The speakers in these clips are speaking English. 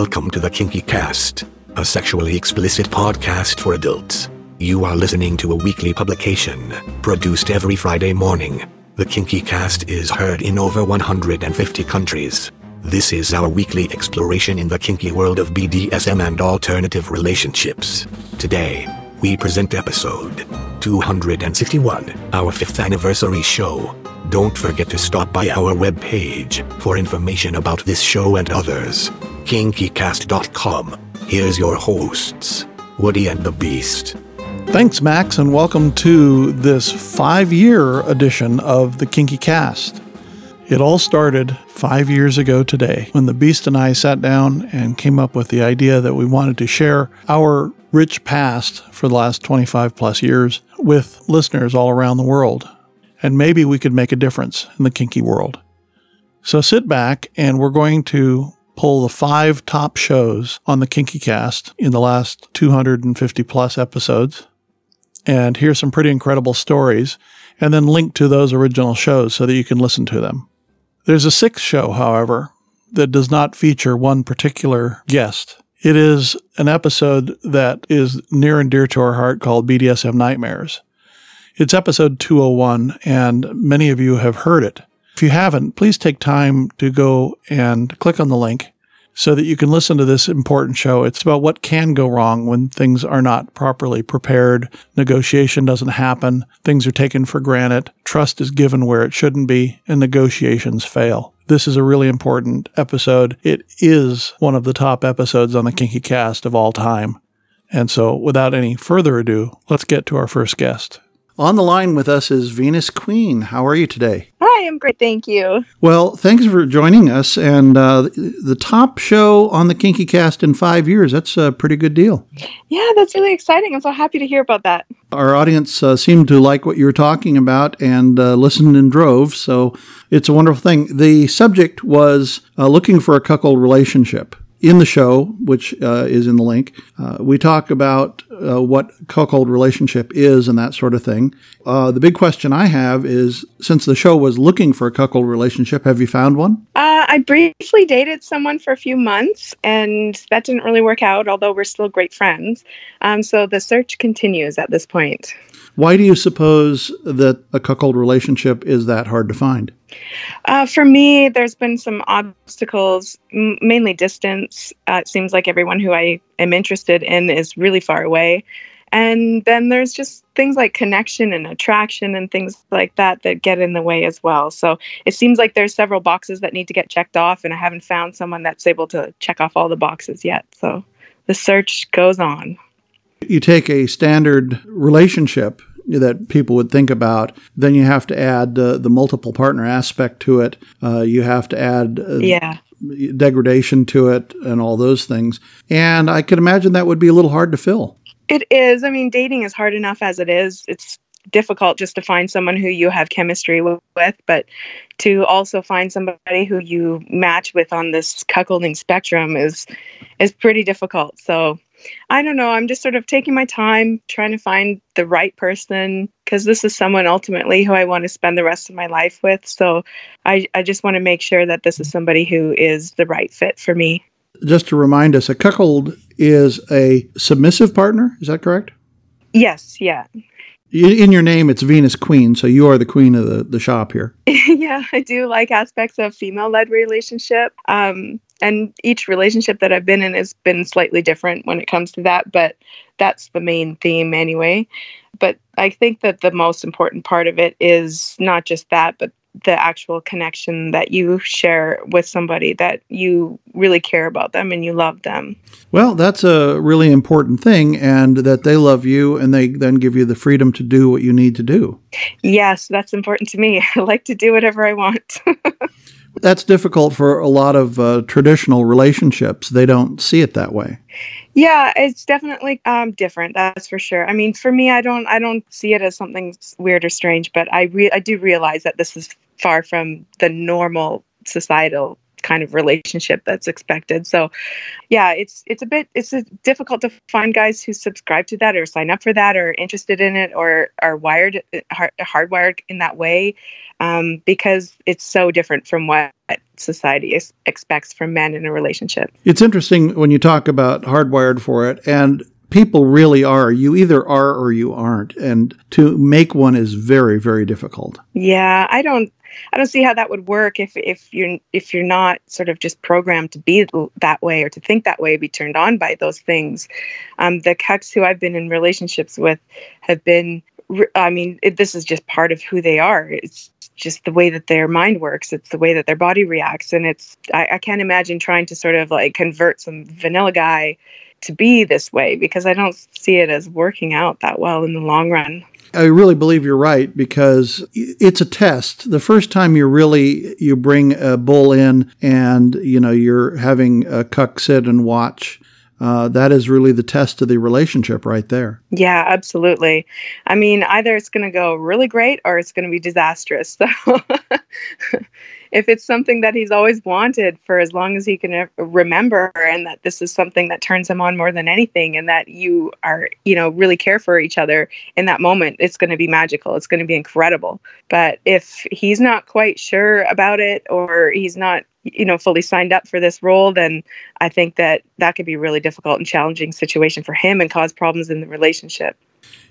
Welcome to the Kinky Cast, a sexually explicit podcast for adults. You are listening to a weekly publication, produced every Friday morning. The Kinky Cast is heard in over 150 countries. This is our weekly exploration in the kinky world of BDSM and alternative relationships. Today, we present episode 261, our fifth anniversary show. Don't forget to stop by our webpage for information about this show and others. KinkyCast.com. Here's your hosts, Woody and the Beast. Thanks, Max, and welcome to this five year edition of the Kinky Cast. It all started five years ago today when the Beast and I sat down and came up with the idea that we wanted to share our rich past for the last 25 plus years with listeners all around the world. And maybe we could make a difference in the kinky world. So sit back and we're going to pull the five top shows on the Kinky Cast in the last 250 plus episodes and hear some pretty incredible stories and then link to those original shows so that you can listen to them. There's a sixth show, however, that does not feature one particular guest. It is an episode that is near and dear to our heart called BDSM Nightmares. It's episode 201, and many of you have heard it. If you haven't, please take time to go and click on the link so that you can listen to this important show. It's about what can go wrong when things are not properly prepared, negotiation doesn't happen, things are taken for granted, trust is given where it shouldn't be, and negotiations fail. This is a really important episode. It is one of the top episodes on the Kinky Cast of all time. And so, without any further ado, let's get to our first guest. On the line with us is Venus Queen. How are you today? Hi, I'm great. Thank you. Well, thanks for joining us. And uh, the top show on the Kinky Cast in five years, that's a pretty good deal. Yeah, that's really exciting. I'm so happy to hear about that. Our audience uh, seemed to like what you were talking about and uh, listened in droves. So it's a wonderful thing. The subject was uh, looking for a cuckold relationship in the show, which uh, is in the link, uh, we talk about uh, what cuckold relationship is and that sort of thing. Uh, the big question I have is since the show was looking for a cuckold relationship, have you found one? Uh, I briefly dated someone for a few months, and that didn't really work out, although we're still great friends. Um, so the search continues at this point. Why do you suppose that a cuckold relationship is that hard to find? Uh, for me, there's been some obstacles, m- mainly distance. Uh, it seems like everyone who I am interested in is really far away. And then there's just things like connection and attraction and things like that that get in the way as well. So it seems like there's several boxes that need to get checked off, and I haven't found someone that's able to check off all the boxes yet. So the search goes on. You take a standard relationship that people would think about. Then you have to add uh, the multiple partner aspect to it. Uh, you have to add uh, yeah. degradation to it and all those things. And I could imagine that would be a little hard to fill. It is. I mean, dating is hard enough as it is. It's difficult just to find someone who you have chemistry with, but to also find somebody who you match with on this cuckolding spectrum is is pretty difficult. So I don't know. I'm just sort of taking my time trying to find the right person because this is someone ultimately who I want to spend the rest of my life with. So I, I just want to make sure that this is somebody who is the right fit for me. Just to remind us, a cuckold is a submissive partner. Is that correct? Yes, yeah. In your name, it's Venus Queen, so you are the queen of the, the shop here. yeah, I do like aspects of female led relationship. Um, and each relationship that I've been in has been slightly different when it comes to that, but that's the main theme anyway. But I think that the most important part of it is not just that, but the actual connection that you share with somebody that you really care about them and you love them. Well, that's a really important thing, and that they love you and they then give you the freedom to do what you need to do. Yes, that's important to me. I like to do whatever I want. that's difficult for a lot of uh, traditional relationships. They don't see it that way. Yeah, it's definitely um, different. That's for sure. I mean, for me, I don't, I don't see it as something weird or strange. But I, re- I do realize that this is far from the normal societal kind of relationship that's expected. So yeah, it's it's a bit it's a, difficult to find guys who subscribe to that or sign up for that or interested in it or are wired hard, hardwired in that way um, because it's so different from what society is, expects from men in a relationship. It's interesting when you talk about hardwired for it and people really are. You either are or you aren't. And to make one is very, very difficult. Yeah, I don't I don't see how that would work if if you're if you're not sort of just programmed to be that way or to think that way, be turned on by those things. Um, the cucks who I've been in relationships with have been. I mean, it, this is just part of who they are. It's just the way that their mind works. It's the way that their body reacts, and it's. I, I can't imagine trying to sort of like convert some vanilla guy to be this way because I don't see it as working out that well in the long run. I really believe you're right because it's a test. The first time you really you bring a bull in and you know you're having a cuck sit and watch. Uh, that is really the test of the relationship right there. Yeah, absolutely. I mean, either it's going to go really great or it's going to be disastrous. So if it's something that he's always wanted for as long as he can remember and that this is something that turns him on more than anything and that you are you know really care for each other in that moment it's going to be magical. It's going to be incredible. But if he's not quite sure about it or he's not you know fully signed up for this role then i think that that could be a really difficult and challenging situation for him and cause problems in the relationship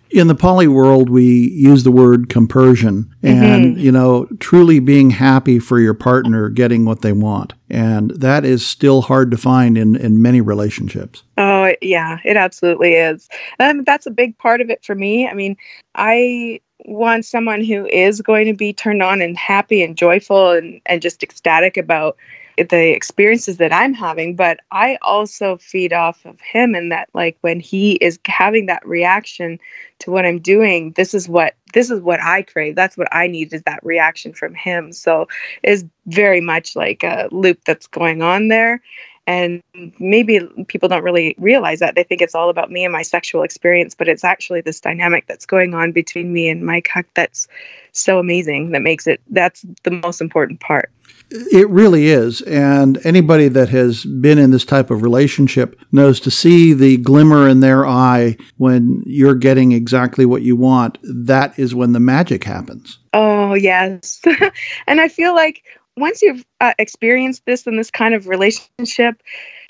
in the poly world, we use the word compersion and, mm-hmm. you know, truly being happy for your partner getting what they want. And that is still hard to find in, in many relationships. Oh, yeah, it absolutely is. And that's a big part of it for me. I mean, I want someone who is going to be turned on and happy and joyful and, and just ecstatic about the experiences that I'm having, but I also feed off of him and that like when he is having that reaction to what I'm doing, this is what this is what I crave. That's what I need is that reaction from him. So is very much like a loop that's going on there. And maybe people don't really realize that. They think it's all about me and my sexual experience, but it's actually this dynamic that's going on between me and my cuck that's so amazing that makes it that's the most important part. It really is. And anybody that has been in this type of relationship knows to see the glimmer in their eye when you're getting exactly what you want, that is when the magic happens. Oh, yes. and I feel like once you've uh, experienced this in this kind of relationship,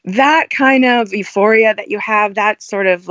that kind of euphoria that you have, that sort of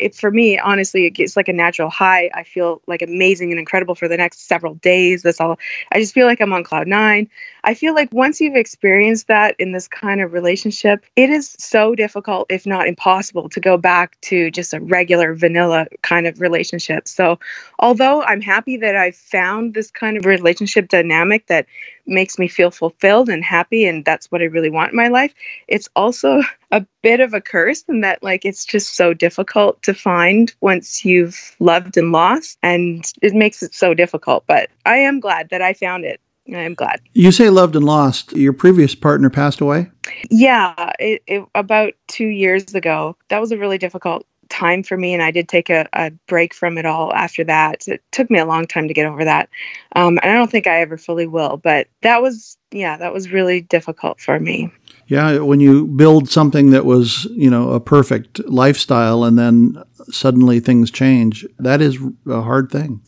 it, for me, honestly, it's like a natural high. I feel like amazing and incredible for the next several days. That's all. I just feel like I'm on cloud nine. I feel like once you've experienced that in this kind of relationship, it is so difficult, if not impossible, to go back to just a regular vanilla kind of relationship. So, although I'm happy that I found this kind of relationship dynamic that makes me feel fulfilled and happy and that's what I really want in my life, it's also a bit of a curse in that like it's just so difficult to find once you've loved and lost and it makes it so difficult, but I am glad that I found it. I am glad. You say loved and lost. Your previous partner passed away? Yeah, it, it, about two years ago. That was a really difficult time for me and i did take a, a, break from it all after that. It took me a long time to get over that. Um, and i don't think i ever fully will but that was yeah that was really difficult for me. Yeah when you build something that was you know a perfect lifestyle and then suddenly things change that is a hard thing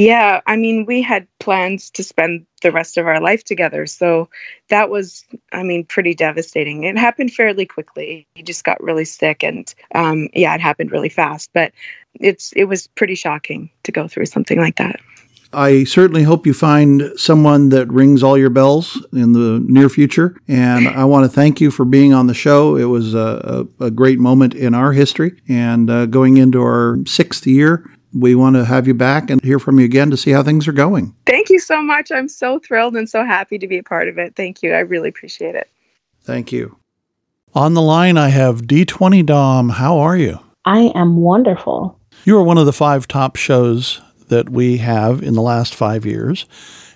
yeah, I mean, we had plans to spend the rest of our life together. So that was, I mean, pretty devastating. It happened fairly quickly. He just got really sick, and um, yeah, it happened really fast. But it's it was pretty shocking to go through something like that. I certainly hope you find someone that rings all your bells in the near future. And I want to thank you for being on the show. It was a, a, a great moment in our history and uh, going into our sixth year we want to have you back and hear from you again to see how things are going. Thank you so much. I'm so thrilled and so happy to be a part of it. Thank you. I really appreciate it. Thank you. On the line, I have D20 Dom. How are you? I am wonderful. You are one of the five top shows that we have in the last five years.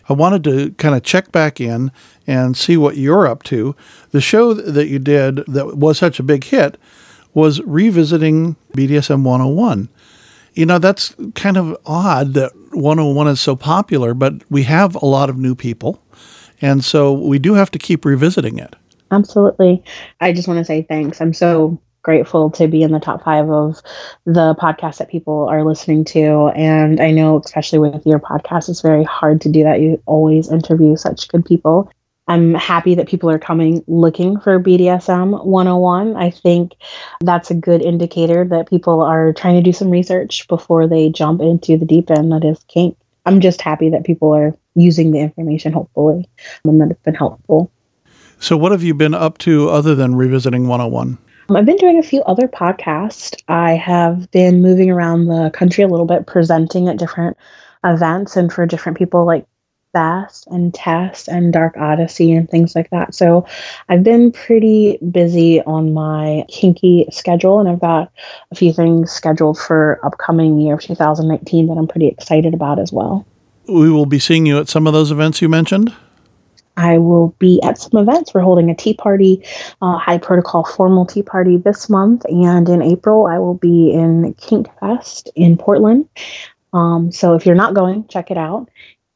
I wanted to kind of check back in and see what you're up to. The show that you did that was such a big hit was revisiting BDSM 101. You know, that's kind of odd that 101 is so popular, but we have a lot of new people. And so we do have to keep revisiting it. Absolutely. I just want to say thanks. I'm so grateful to be in the top five of the podcasts that people are listening to. And I know, especially with your podcast, it's very hard to do that. You always interview such good people. I'm happy that people are coming looking for BDSM 101. I think that's a good indicator that people are trying to do some research before they jump into the deep end that is kink. I'm just happy that people are using the information, hopefully, and that it's been helpful. So, what have you been up to other than Revisiting 101? Um, I've been doing a few other podcasts. I have been moving around the country a little bit, presenting at different events and for different people like Fast and Test and Dark Odyssey and things like that. So I've been pretty busy on my kinky schedule, and I've got a few things scheduled for upcoming year 2019 that I'm pretty excited about as well. We will be seeing you at some of those events you mentioned. I will be at some events. We're holding a tea party, uh, high protocol formal tea party this month, and in April I will be in Kink Fest in Portland. Um, so if you're not going, check it out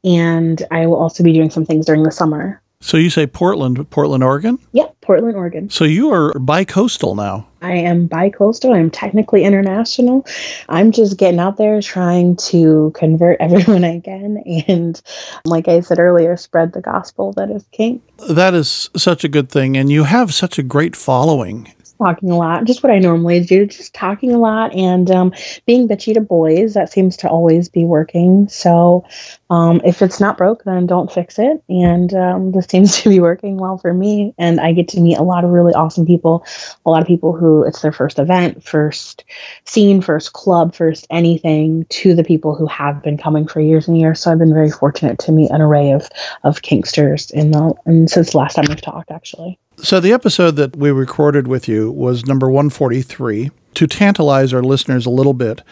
and I will also be doing some things during the summer. So you say Portland, Portland, Oregon? Yep, Portland, Oregon. So you are bi-coastal now. I am bi-coastal. I'm technically international. I'm just getting out there trying to convert everyone I can and like I said earlier, spread the gospel that is kink. That is such a good thing and you have such a great following talking a lot, just what I normally do, just talking a lot and um, being bitchy to boys. That seems to always be working. So um, if it's not broke, then don't fix it. And um, this seems to be working well for me. And I get to meet a lot of really awesome people, a lot of people who it's their first event, first scene, first club, first anything, to the people who have been coming for years and years. So I've been very fortunate to meet an array of of kinksters in the and since the last time we've talked, actually. So, the episode that we recorded with you was number 143. To tantalize our listeners a little bit,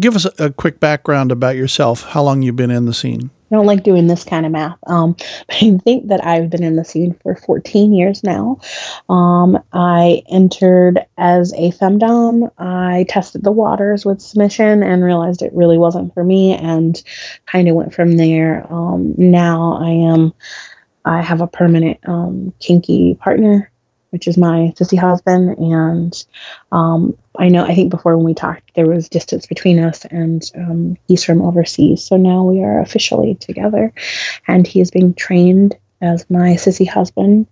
give us a, quick background about yourself, how long you've been in the scene. I don't like doing this kind of math, um, I think that I've been in the scene for 14 years now. Um, I entered as a femdom. I tested the waters with submission and realized it really wasn't for me, and kind of went from there. Um, now I am I have a permanent um, kinky partner, which is my sissy husband. And um, I know, I think before when we talked, there was distance between us, and um, he's from overseas. So now we are officially together. And he is being trained as my sissy husband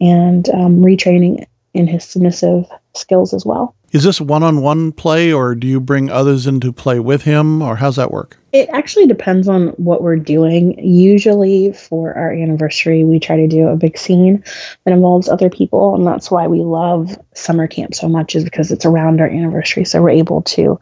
and um, retraining in his submissive skills as well. Is this one on one play, or do you bring others into play with him, or how's that work? It actually depends on what we're doing. Usually, for our anniversary, we try to do a big scene that involves other people, and that's why we love summer camp so much, is because it's around our anniversary. So we're able to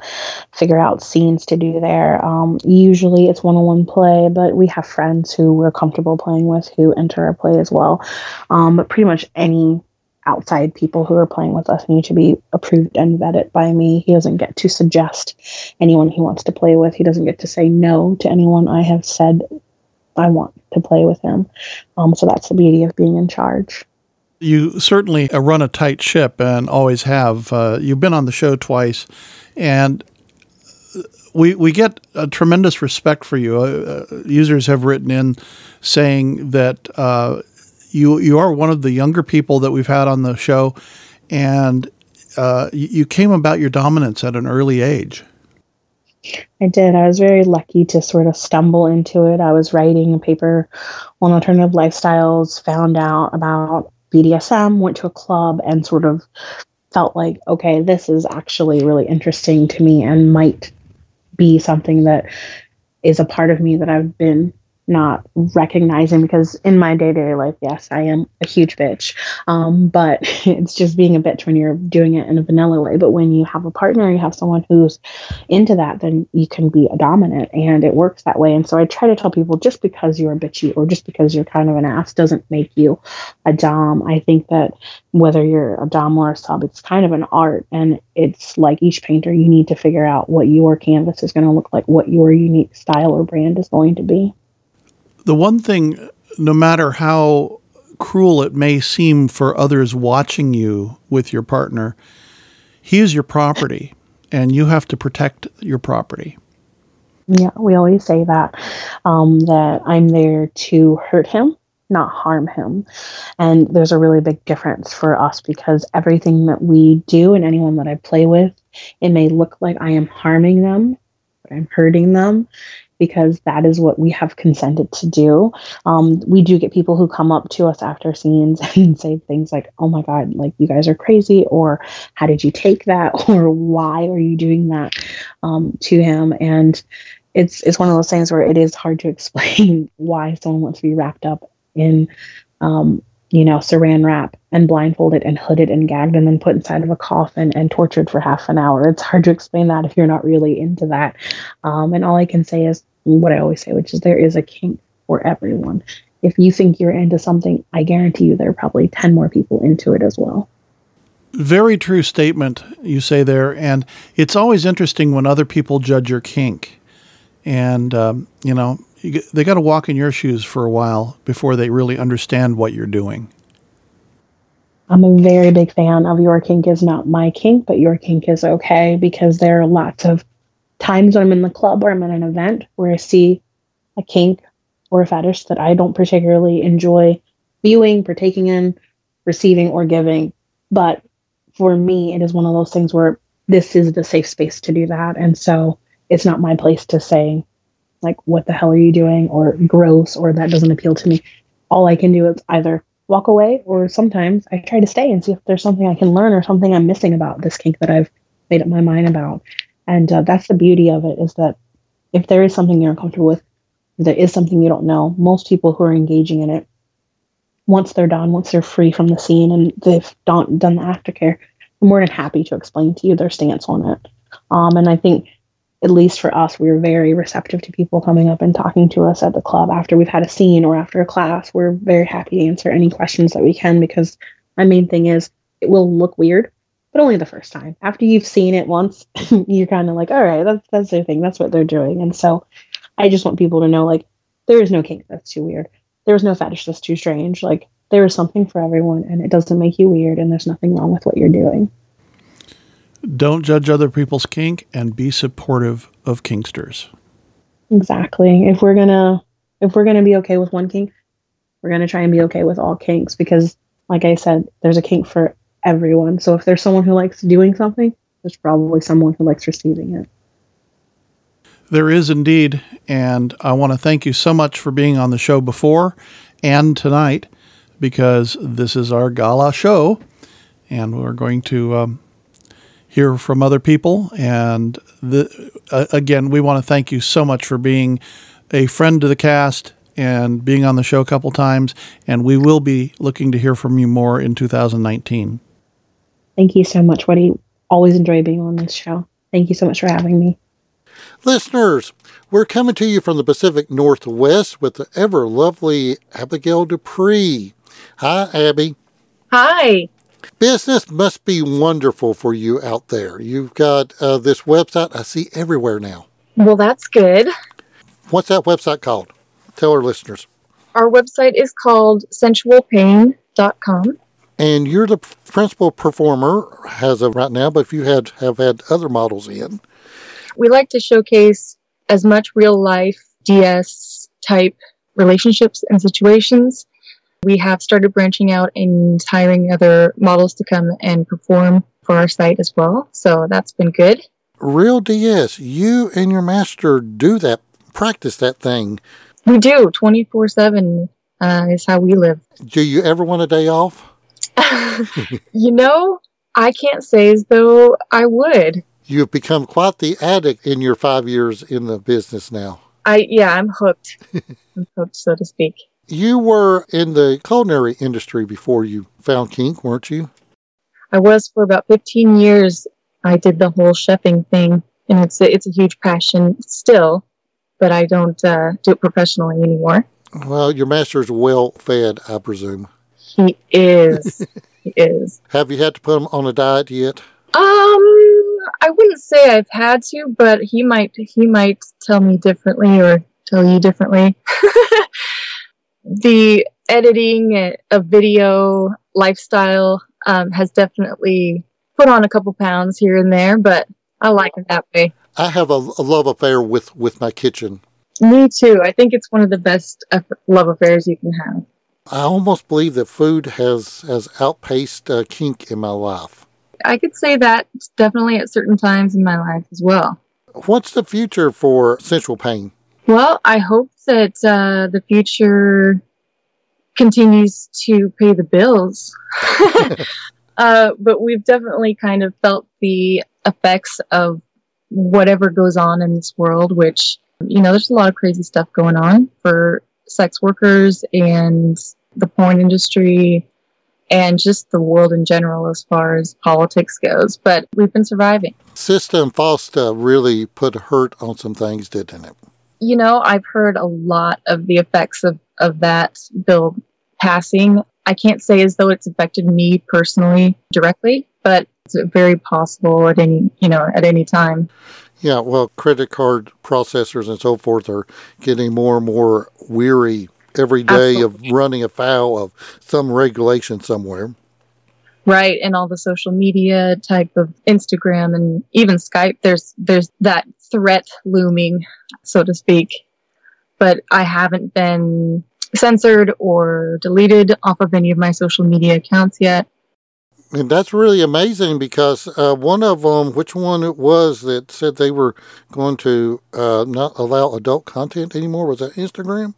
figure out scenes to do there. Um, usually, it's one on one play, but we have friends who we're comfortable playing with who enter our play as well. Um, but pretty much any outside people who are playing with us need to be approved and vetted by me. He doesn't get to suggest anyone he wants to play with. He doesn't get to say no to anyone I have said I want to play with him. Um, so that's the beauty of being in charge. You certainly run a tight ship and always have. Uh, you've been on the show twice, and we we get a tremendous respect for you. Uh, uh users have written in saying that uh, you you are one of the younger people that we've had on the show, and uh, you came about your dominance at an early age. I did. I was very lucky to sort of stumble into it. I was writing a paper on alternative lifestyles, found out about BDSM, went to a club, and sort of felt like, okay, this is actually really interesting to me and might be something that is a part of me that I've been not recognizing because in my day to day life, yes, I am a huge bitch. Um, but it's just being a bitch when you're doing it in a vanilla way. But when you have a partner, you have someone who's into that, then you can be a dominant and it works that way. And so I try to tell people just because you're a bitchy or just because you're kind of an ass doesn't make you a dom. I think that whether you're a dom or a sub, it's kind of an art. And it's like each painter, you need to figure out what your canvas is going to look like, what your unique style or brand is going to be the one thing, no matter how cruel it may seem for others watching you with your partner, he is your property and you have to protect your property. Yeah, we always say that, um, that I'm there to hurt him not harm him. And there's a really big difference for us because everything that we do and anyone that I play with, it may look like I am harming them, but I'm hurting them because that is what we have consented to do. Um, we do get people who come up to us after scenes and say things like, oh my God, like you guys are crazy, or how did you take that, or why are you doing that um, to him? And it's it's one of those things where it is hard to explain why someone wants to be wrapped up in um, you know saran wrap and blindfolded and hooded and gagged and then put inside of a coffin and tortured for half an hour. It's hard to explain that if you're not really into that. Um, and all i can say is what i always say which is there is a kink for everyone. If you think you're into something i guarantee you there are probably 10 more people into it as well. Very true statement you say there and it's always interesting when other people judge your kink and um, you know you, they got to walk in your shoes for a while before they really understand what you're doing. I'm a very big fan of Your Kink is not my kink, but Your Kink is okay because there are lots of times when I'm in the club or I'm at an event where I see a kink or a fetish that I don't particularly enjoy viewing, partaking in, receiving, or giving. But for me, it is one of those things where this is the safe space to do that. And so it's not my place to say, like what the hell are you doing or gross or that doesn't appeal to me. All i can do is either walk away or sometimes i try to stay and see if there's something i can learn or something i'm missing about this kink that i've made up my mind about. And uh, that's the beauty of it is that if there is something you're uncomfortable with there is something you don't know most people who are engaging in it once they're done once they're free from the scene and they've done, done the aftercare i'm more than happy to explain to you their stance on it. Um, and i think at least for us, we're very receptive to people coming up and talking to us at the club after we've had a scene or after a class. We're very happy to answer any questions that we can because my main thing is it will look weird, but only the first time. After you've seen it once, you're kind of like, all right, that's that's their thing. That's what they're doing. And so I just want people to know like there is no kink that's too weird. There is no fetish that's too strange. Like there is something for everyone and it doesn't make you weird and there's nothing wrong with what you're doing. Don't judge other people's kink and be supportive of kinksters. Exactly. If we're gonna if we're gonna be okay with one kink, we're gonna try and be okay with all kinks because, like I said, there's a kink for everyone. So if there's someone who likes doing something, there's probably someone who likes receiving it. There is indeed, and I want to thank you so much for being on the show before and tonight because this is our gala show, and we're going to um, hear from other people. And the, uh, again, we want to thank you so much for being a friend to the cast and being on the show a couple times. And we will be looking to hear from you more in 2019. Thank you so much, Woody. Always enjoy being on this show. Thank you so much for having me. Listeners, we're coming to you from the Pacific Northwest with the ever lovely Abigail Dupree. Hi, Abby. Hi. Business must be wonderful for you out there. You've got uh, this website I see everywhere now. Well, that's good. What's that website called? Tell our listeners. Our website is called sensualpain.com. And you're the principal performer as of right now, but if you had have had other models in. We like to showcase as much real life DS type relationships and situations we have started branching out and hiring other models to come and perform for our site as well. So that's been good. Real DS, you and your master do that, practice that thing. We do 24 uh, 7 is how we live. Do you ever want a day off? you know, I can't say as though I would. You've become quite the addict in your five years in the business now. I yeah, I'm hooked. I'm hooked, so to speak. You were in the culinary industry before you found kink, weren't you? I was for about 15 years. I did the whole chefing thing, and it's a, it's a huge passion still, but I don't uh, do it professionally anymore. Well, your master's well fed, I presume. He is. he is. Have you had to put him on a diet yet? Um, I wouldn't say I've had to, but he might he might tell me differently or tell you differently. the editing of video lifestyle um, has definitely put on a couple pounds here and there, but I like it that way. I have a, a love affair with, with my kitchen. Me too. I think it's one of the best love affairs you can have. I almost believe that food has has outpaced uh, kink in my life. I could say that definitely at certain times in my life as well. What's the future for sensual pain? Well, I hope that uh, the future continues to pay the bills. uh, but we've definitely kind of felt the effects of whatever goes on in this world, which, you know, there's a lot of crazy stuff going on for sex workers and the porn industry and just the world in general as far as politics goes. But we've been surviving. SESTA and FOSTA really put hurt on some things, didn't it? You know, I've heard a lot of the effects of, of that bill passing. I can't say as though it's affected me personally directly, but it's very possible at any, you know, at any time. Yeah, well, credit card processors and so forth are getting more and more weary every day Absolutely. of running afoul of some regulation somewhere. Right, and all the social media type of Instagram and even Skype. There's there's that threat looming, so to speak. But I haven't been censored or deleted off of any of my social media accounts yet. And that's really amazing because uh, one of them, which one it was that said they were going to uh, not allow adult content anymore? Was that Instagram?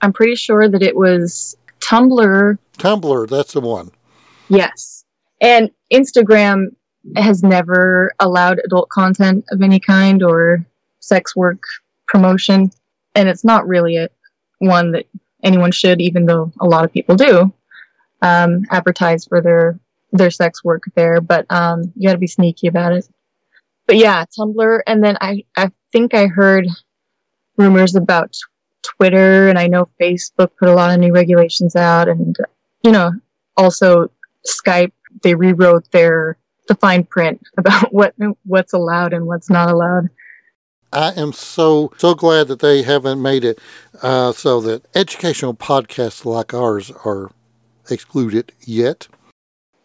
I'm pretty sure that it was Tumblr. Tumblr, that's the one. Yes. And Instagram has never allowed adult content of any kind or sex work promotion. And it's not really a, one that anyone should, even though a lot of people do, um, advertise for their, their sex work there. But um, you got to be sneaky about it. But yeah, Tumblr. And then I, I think I heard rumors about Twitter, and I know Facebook put a lot of new regulations out, and you know, also Skype. They rewrote their the fine print about what what's allowed and what's not allowed. I am so so glad that they haven't made it uh, so that educational podcasts like ours are excluded yet.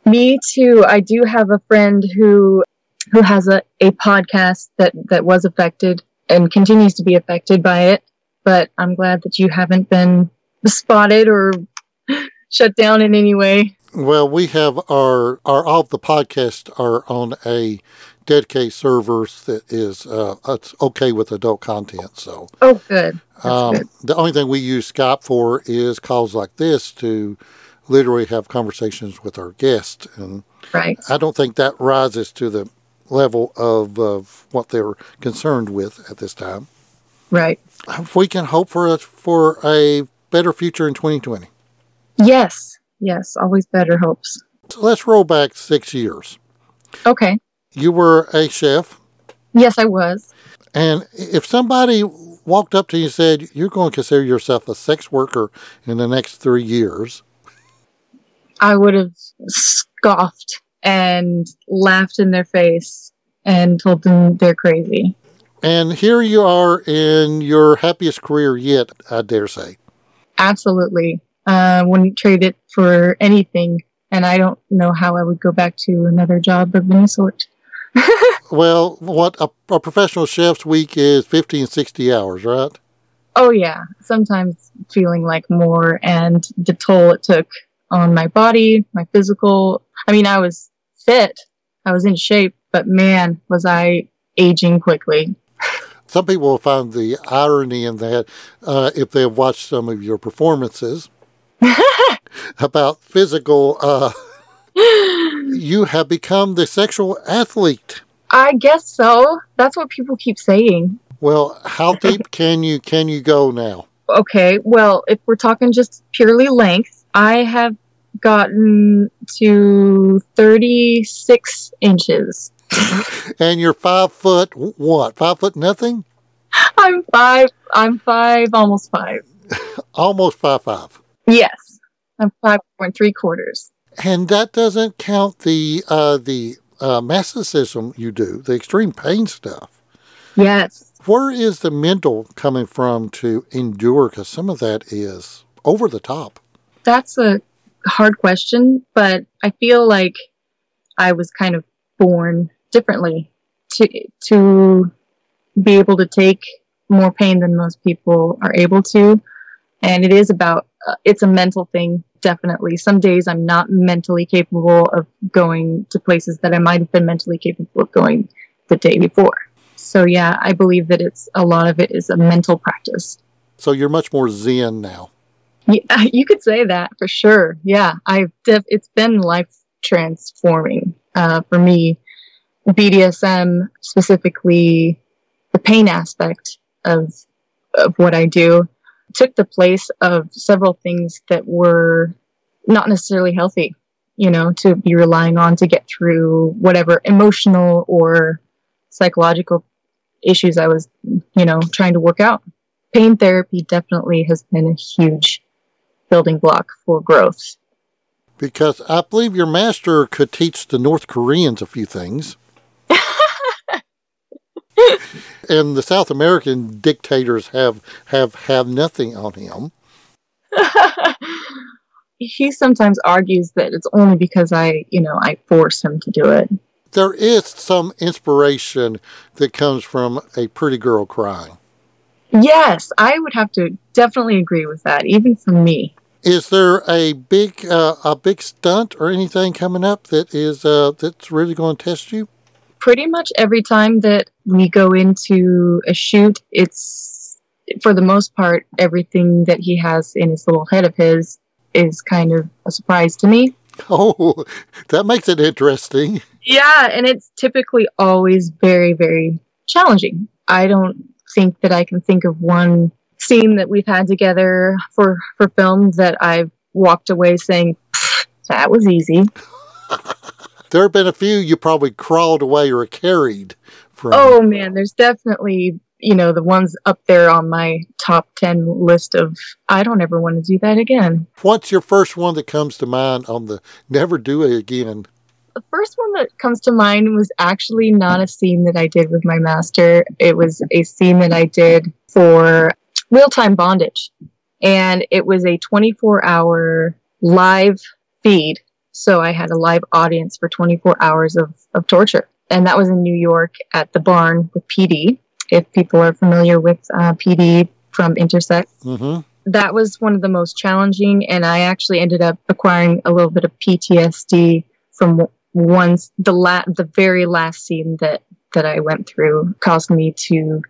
Me too. I do have a friend who who has a, a podcast that that was affected and continues to be affected by it but I'm glad that you haven't been spotted or shut down in any way. Well, we have our our all the podcasts are on a dedicated servers that is uh, it's okay with adult content. So oh, good. Um, good. The only thing we use Skype for is calls like this to literally have conversations with our guests, and right. I don't think that rises to the level of, of what they're concerned with at this time. Right. If We can hope for a, for a better future in 2020. Yes. Yes. Always better hopes. So let's roll back six years. Okay. You were a chef. Yes, I was. And if somebody walked up to you and said, You're going to consider yourself a sex worker in the next three years, I would have scoffed and laughed in their face and told them they're crazy. And here you are in your happiest career yet, I dare say. Absolutely. Uh, wouldn't trade it for anything. And I don't know how I would go back to another job of any sort. well, what a, a, professional chef's week is 50 and 60 hours, right? Oh, yeah. Sometimes feeling like more and the toll it took on my body, my physical. I mean, I was fit, I was in shape, but man, was I aging quickly some people will find the irony in that uh, if they have watched some of your performances about physical. Uh, you have become the sexual athlete. I guess so. That's what people keep saying. Well, how deep can you can you go now? Okay. Well, if we're talking just purely length, I have gotten to 36 inches. and you're five foot what? Five foot nothing? I'm five. I'm five, almost five. almost five five. Yes, I'm five point three quarters. And that doesn't count the uh, the uh, masochism you do, the extreme pain stuff. Yes. Where is the mental coming from to endure? Because some of that is over the top. That's a hard question, but I feel like I was kind of born differently to to be able to take more pain than most people are able to And it is about, uh, it's a mental thing, definitely. Some days I'm not mentally capable of going to places that I might have been mentally capable of going the day before. So yeah, I believe that it's a lot of it is a mental practice. So you're much more zen now. Yeah, you could say that for sure. Yeah, I've def- it's been life transforming uh, for me. BDSM specifically, the pain aspect of of what I do took the place of several things that were not necessarily healthy. You know, to be relying on to get through whatever emotional or psychological issues I was, you know, trying to work out. Pain therapy definitely has been a huge building block for growth. Because I believe your master could teach the North Koreans a few things. and the South American dictators have have have nothing on him. he sometimes argues that it's only because I, you know, I force him to do it. There is some inspiration that comes from a pretty girl crying. Yes, I would have to definitely agree with that, even for me. Is there a big uh, a big stunt or anything coming up that is uh, that's really going to test you? Pretty much every time that we go into a shoot, it's for the most part everything that he has in his little head of his is kind of a surprise to me. Oh, that makes it interesting. Yeah, and it's typically always very, very challenging. I don't think that I can think of one scene that we've had together for for film that I've walked away saying that was easy. There have been a few you probably crawled away or carried from. Oh man, there's definitely you know the ones up there on my top 10 list of i don't ever want to do that again what's your first one that comes to mind on the never do it again the first one that comes to mind was actually not a scene that I did with my master. It was a scene that I did for real time bondage. And it was a 24 hour live feed. So I had a live audience for 24 hours of, of torture. And that was in New York at the barn with PD. If people are familiar with uh, PD from Intersect, mm-hmm. that was one of the most challenging. And I actually ended up acquiring a little bit of PTSD from once the la- the very last scene that that I went through caused me to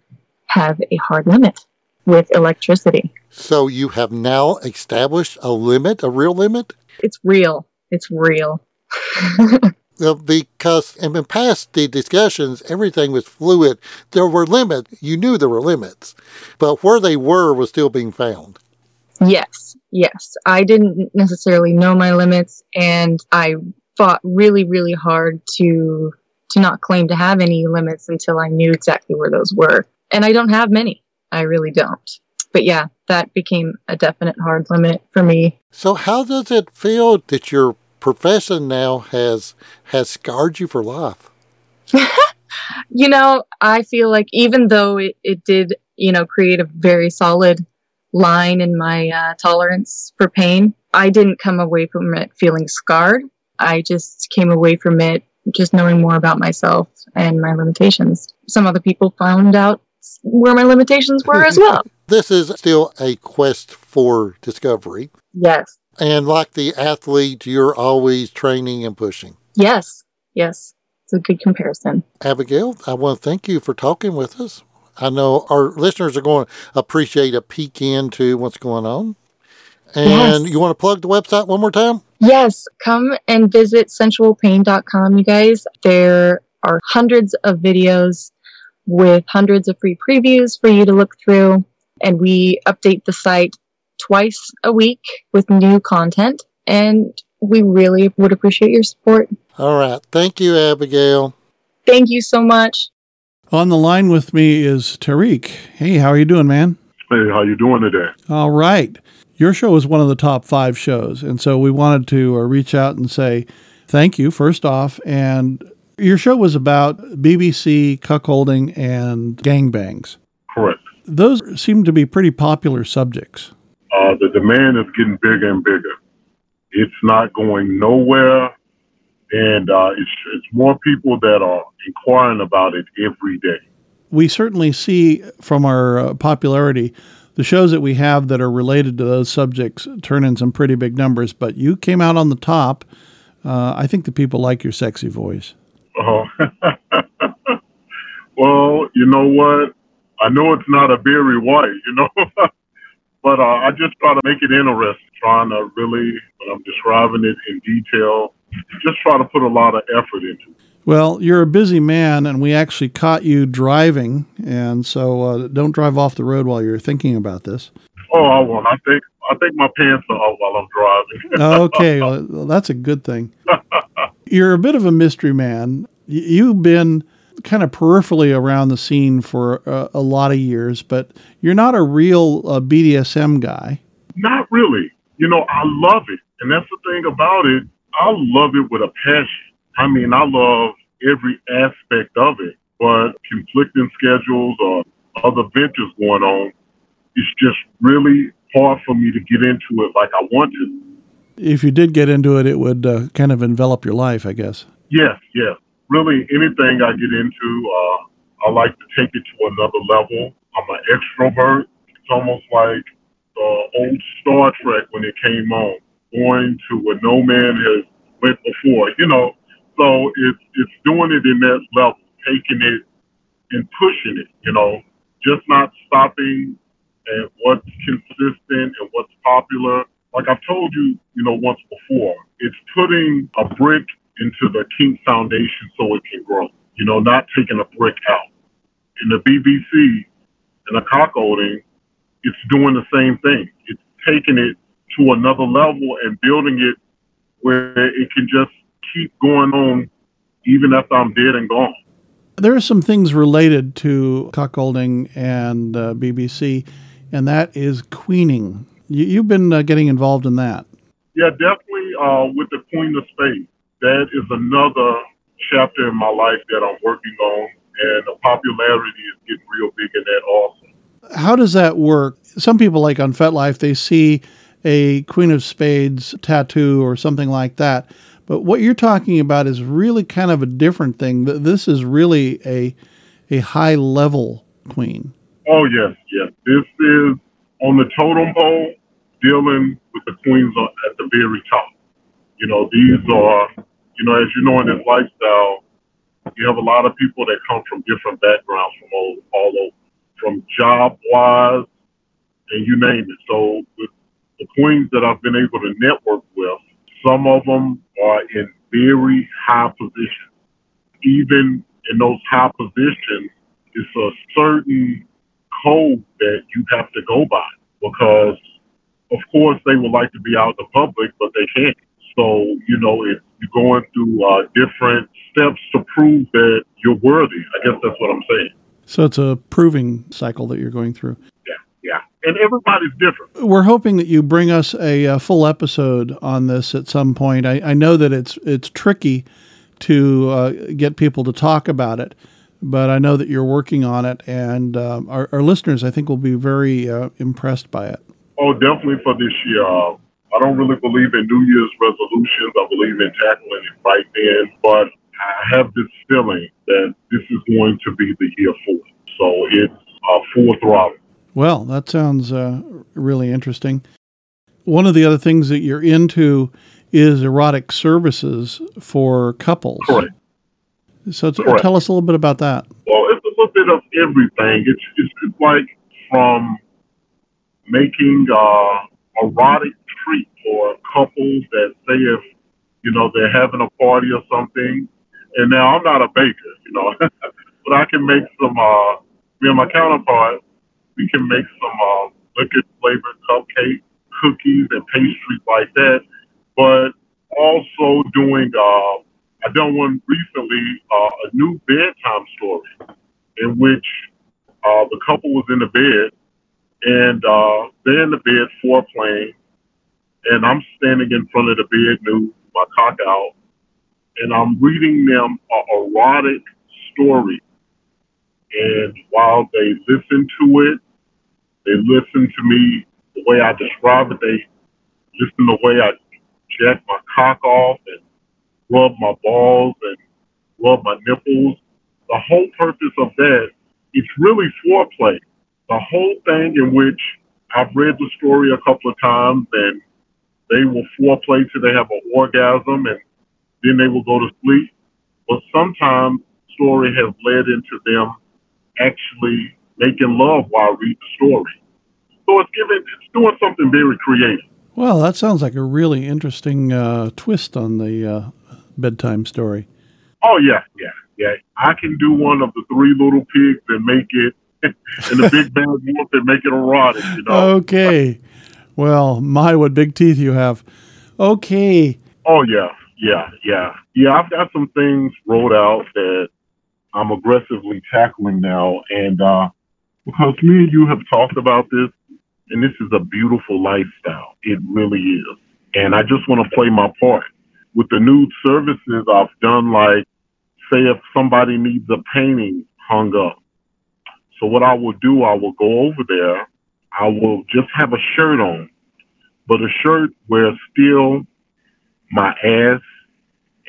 have a hard limit with electricity. So you have now established a limit, a real limit? It's real. It's real. Well, because in past the discussions, everything was fluid. There were limits. You knew there were limits, but where they were was still being found. Yes, yes. I didn't necessarily know my limits, and I fought really, really hard to to not claim to have any limits until I knew exactly where those were. And I don't have many. I really don't. But yeah, that became a definite hard limit for me. So how does it feel that your profession now has has scarred you for life? you know, I feel like even though it, it did, you know, create a very solid line in my uh, tolerance for pain, I didn't come away from it feeling scarred. I just came away from it just knowing more about myself and my limitations. Some other people found out where my limitations were as well. This is still a quest for discovery. Yes. And like the athlete, you're always training and pushing. Yes. Yes. It's a good comparison. Abigail, I want to thank you for talking with us. I know our listeners are going to appreciate a peek into what's going on. And yes. you want to plug the website one more time? Yes, come and visit sensualpain.com, you guys. There are hundreds of videos with hundreds of free previews for you to look through. And we update the site twice a week with new content. And we really would appreciate your support. All right. Thank you, Abigail. Thank you so much. On the line with me is Tariq. Hey, how are you doing, man? Hey, how you doing today? All right. Your show is one of the top five shows. And so we wanted to uh, reach out and say thank you, first off. And your show was about BBC, cuckolding, and gangbangs. Correct. Those seem to be pretty popular subjects. Uh, the demand is getting bigger and bigger. It's not going nowhere, and uh, it's, it's more people that are inquiring about it every day. We certainly see from our uh, popularity the shows that we have that are related to those subjects turn in some pretty big numbers, but you came out on the top. Uh, I think the people like your sexy voice. Oh, well, you know what? I know it's not a Barry White, you know, but uh, I just try to make it interesting, trying to really, when I'm describing it in detail, just try to put a lot of effort into it. Well, you're a busy man, and we actually caught you driving, and so uh, don't drive off the road while you're thinking about this. Oh, I won't. I think I think my pants are off while I'm driving. okay, well, that's a good thing. You're a bit of a mystery man. You've been kind of peripherally around the scene for a, a lot of years, but you're not a real uh, BDSM guy. Not really. You know, I love it, and that's the thing about it. I love it with a passion. I mean, I love every aspect of it, but conflicting schedules or other ventures going on, it's just really hard for me to get into it like I want to. If you did get into it, it would uh, kind of envelop your life, I guess. Yes, yes. Really, anything I get into, uh, I like to take it to another level. I'm an extrovert. It's almost like the old Star Trek when it came on, going to where no man has went before. You know, so it's it's doing it in that level, taking it and pushing it. You know, just not stopping at what's consistent and what's popular. Like I've told you, you know, once before, it's putting a brick into the kink foundation so it can grow. You know, not taking a brick out. In the BBC and the cuckolding, it's doing the same thing. It's taking it to another level and building it where it can just keep going on even after I'm dead and gone. There are some things related to cuckolding and uh, BBC, and that is queening. You, have been uh, getting involved in that. Yeah, definitely uh, with the Queen of Spades. That is another chapter in my life that I'm working on, and the popularity is getting real big in that also. How does that work? Some people, like on FetLife, they see a Queen of Spades tattoo or something like that. But what you're talking about is really kind of a different thing. This is really a a high level queen. Oh yes, yes. This is on the totem pole, dealing with the queens at the very top. You know, these are, you know, as you know in this lifestyle, you have a lot of people that come from different backgrounds from all, all over, from job wise, and you name it. So with the queens that I've been able to network with, some of them are in very high positions. Even in those high positions, it's a certain code that you have to go by because, of course, they would like to be out in the public, but they can't. So, you know, you're going through uh, different steps to prove that you're worthy, I guess that's what I'm saying. So it's a proving cycle that you're going through. Yeah, yeah. And everybody's different. We're hoping that you bring us a, a full episode on this at some point. I, I know that it's it's tricky to uh, get people to talk about it but I know that you're working on it, and um, our, our, listeners, I think, will be very uh, impressed by it. Oh, definitely for this year. I don't really believe in New Year's resolutions. I believe in tackling it right then, but I have this feeling that this is going to be the year for it. So it's uh, full throttle. Well, that sounds uh, really interesting. One of the other things that you're into is erotic services for couples. Correct. So t- tell us a little bit about that. Well, it's a little bit of everything. It's, it's, it's like from making uh, erotic treat for couples that say if, you know, they're having a party or something. And now I'm not a baker, you know, but I can make some, uh, me and my counterpart, we can make some uh, liquid flavored cupcake, cookies, and pastries like that. But also doing uh, I done one recently, uh, a new bedtime story, in which uh, the couple was in the bed, and uh, they're in the bed foreplaying, and I'm standing in front of the bed, new, my cock out, and I'm reading them a erotic story. And while they listen to it, they listen to me the way I describe it. They listen the way I jack my cock off and rub my balls and rub my nipples. The whole purpose of that, it's really foreplay. The whole thing in which I've read the story a couple of times, and they will foreplay till they have an orgasm, and then they will go to sleep. But sometimes story has led into them actually making love while reading the story. So it's giving, it's doing something very creative. Well, that sounds like a really interesting uh, twist on the uh, bedtime story. Oh yeah, yeah, yeah. I can do one of the three little pigs and make it, and the big bad wolf and make it erotic. You know. Okay. Well, my what big teeth you have. Okay. Oh yeah, yeah, yeah, yeah. I've got some things rolled out that I'm aggressively tackling now, and uh, because me and you have talked about this, and this is a beautiful lifestyle. It really is, and I just want to play my part with the nude services. I've done like, say, if somebody needs a painting hung up. So what I will do, I will go over there. I will just have a shirt on, but a shirt where still my ass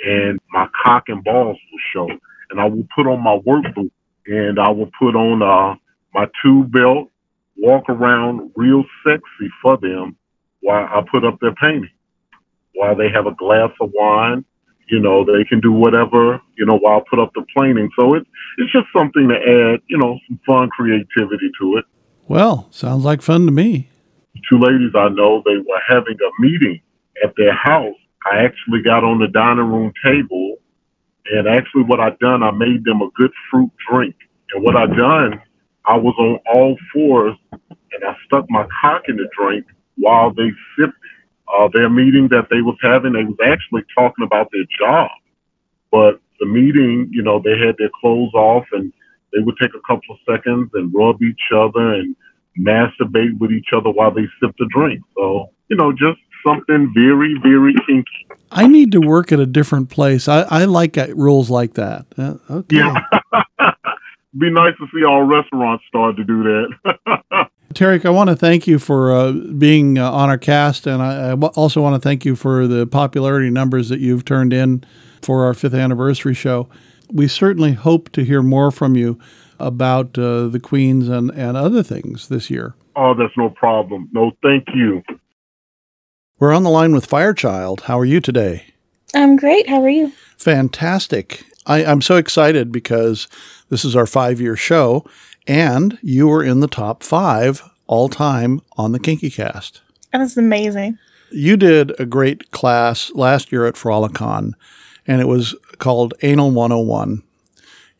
and my cock and balls will show. And I will put on my work boot and I will put on uh, my tube belt, walk around real sexy for them while I put up their painting. While they have a glass of wine, you know, they can do whatever, you know, while I put up the painting. So it, it's just something to add, you know, some fun creativity to it. Well, sounds like fun to me. Two ladies I know, they were having a meeting at their house I actually got on the dining room table, and actually, what I done, I made them a good fruit drink. And what I done, I was on all fours, and I stuck my cock in the drink while they sipped uh, their meeting that they was having. They was actually talking about their job, but the meeting, you know, they had their clothes off, and they would take a couple of seconds and rub each other and masturbate with each other while they sipped the drink. So, you know, just something very, very kinky. I need to work at a different place. I, I like rules like that. Uh, okay. Yeah. Be nice to see all restaurants start to do that. Tarek, I want to thank you for uh, being uh, on our cast, and I, I also want to thank you for the popularity numbers that you've turned in for our fifth anniversary show. We certainly hope to hear more from you about uh, the Queens and, and other things this year. Oh, that's no problem. No, thank you. We're on the line with Firechild. How are you today? I'm great. How are you? Fantastic. I, am so excited because this is our five year show, and you were in the top five all time on the Kinky Cast. That's amazing. You did a great class last year at Frolicon, and it was called Anal 101.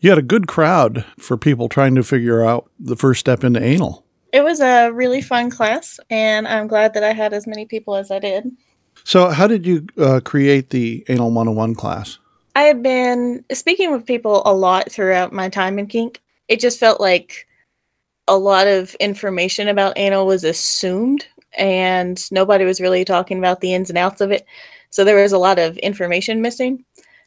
You had a good crowd for people trying to figure out the first step into anal. It was a really fun class, and I'm glad that I had as many people as I did. So, how did you uh, create the Anal 101 class? I had been speaking with people a lot throughout my time in kink. It just felt like a lot of information about anal was assumed, and nobody was really talking about the ins and outs of it. So, there was a lot of information missing.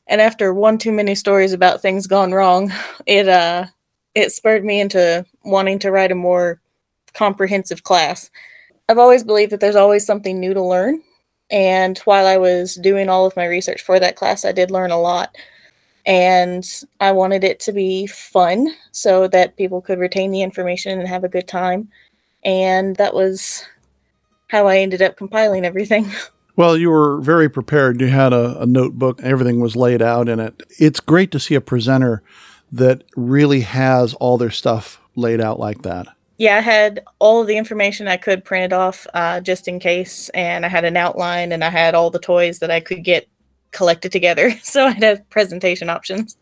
And after one too many stories about things gone wrong, it uh, it spurred me into wanting to write a more comprehensive class. I've always believed that there's always something new to learn. And while I was doing all of my research for that class, I did learn a lot. And I wanted it to be fun so that people could retain the information and have a good time. And that was how I ended up compiling everything. Well, you were very prepared. You had a, a, notebook, everything was laid out in it. It's great to see a presenter that really has all their stuff laid out like that yeah, I had all of the information I could printed off uh, just in case, and I had an outline, and I had all the toys that I could get collected together, so I had presentation options.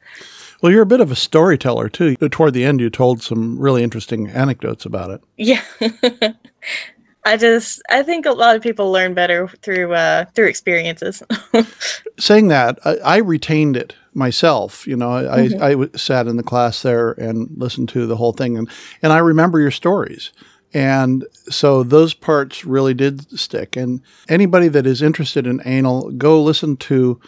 Well, you're a bit of a storyteller too. Toward the end, you told some really interesting anecdotes about it. Yeah. I just I think a lot of people learn better through uh, through experiences. Saying that, I, I, retained it myself. You know, I, mm-hmm. I, I sat in the class there and listened to the whole thing, and and I remember your stories. And so those parts really did stick. And anybody that is interested in anal, go listen to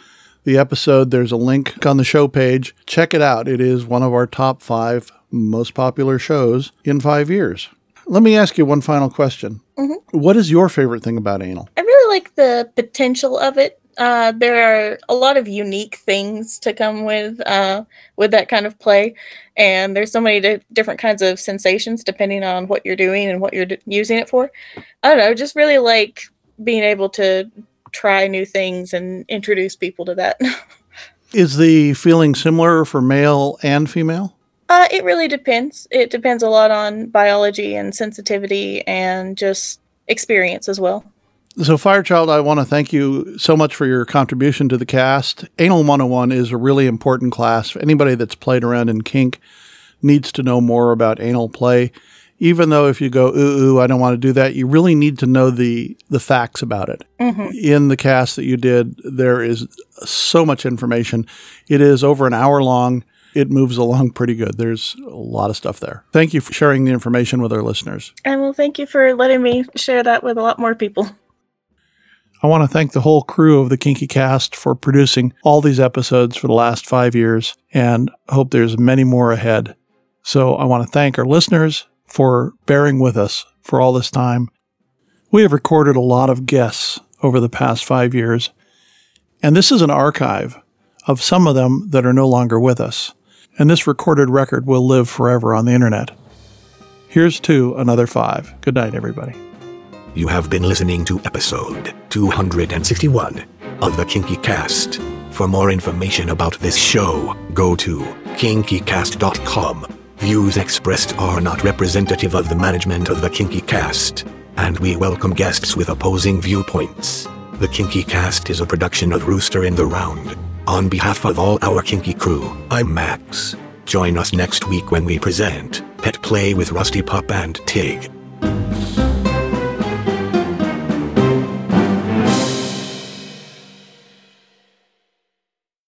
the episode. There's a link on the show page. Check it out. It is one of our top five most popular shows in five years. Let me ask you one final question. Mm-hmm. What is your favorite thing about anal? I really like the potential of it Uh, there are a lot of unique things to come with uh, with that kind of play, and there's so many di- different kinds of sensations depending on what you're doing and what you're d- using it for. I don't know, just really like being able to try new things and introduce people to that. Is the feeling similar for male and female? Uh, it really depends. It depends a lot on biology and sensitivity and just experience as well. So, Firechild, I want to thank you so much for your contribution to the cast. Anal 101 is a really important class. Anybody that's played around in kink needs to know more about anal play. Even though if you go, ooh, ooh, I don't want to do that, you really need to know the, the facts about it. Mm-hmm. In the cast that you did, there is so much information. It is over an hour long. It moves along pretty good. There's a lot of stuff there. Thank you for sharing the information with our listeners. And well, thank you for letting me share that with a lot more people. I want to thank the whole crew of the Kinky Cast for producing all these episodes for the last five years and hope there's many more ahead. So I want to thank our listeners for bearing with us for all this time. We have recorded a lot of guests over the past five years, and this is an archive of some of them that are no longer with us. And this recorded record will live forever on the internet. Here's to another five. Good night, everybody. You have been listening to episode 261 of the Kinky Cast. For more information about this show, go to kinkycast.com. Views expressed are not representative of the management of the Kinky Cast, and we welcome guests with opposing viewpoints. The Kinky Cast is a production of Rooster in the Round. On behalf of all our Kinky crew, I'm Max. Join us next week when we present Pet Play with Rusty Pup and Tig.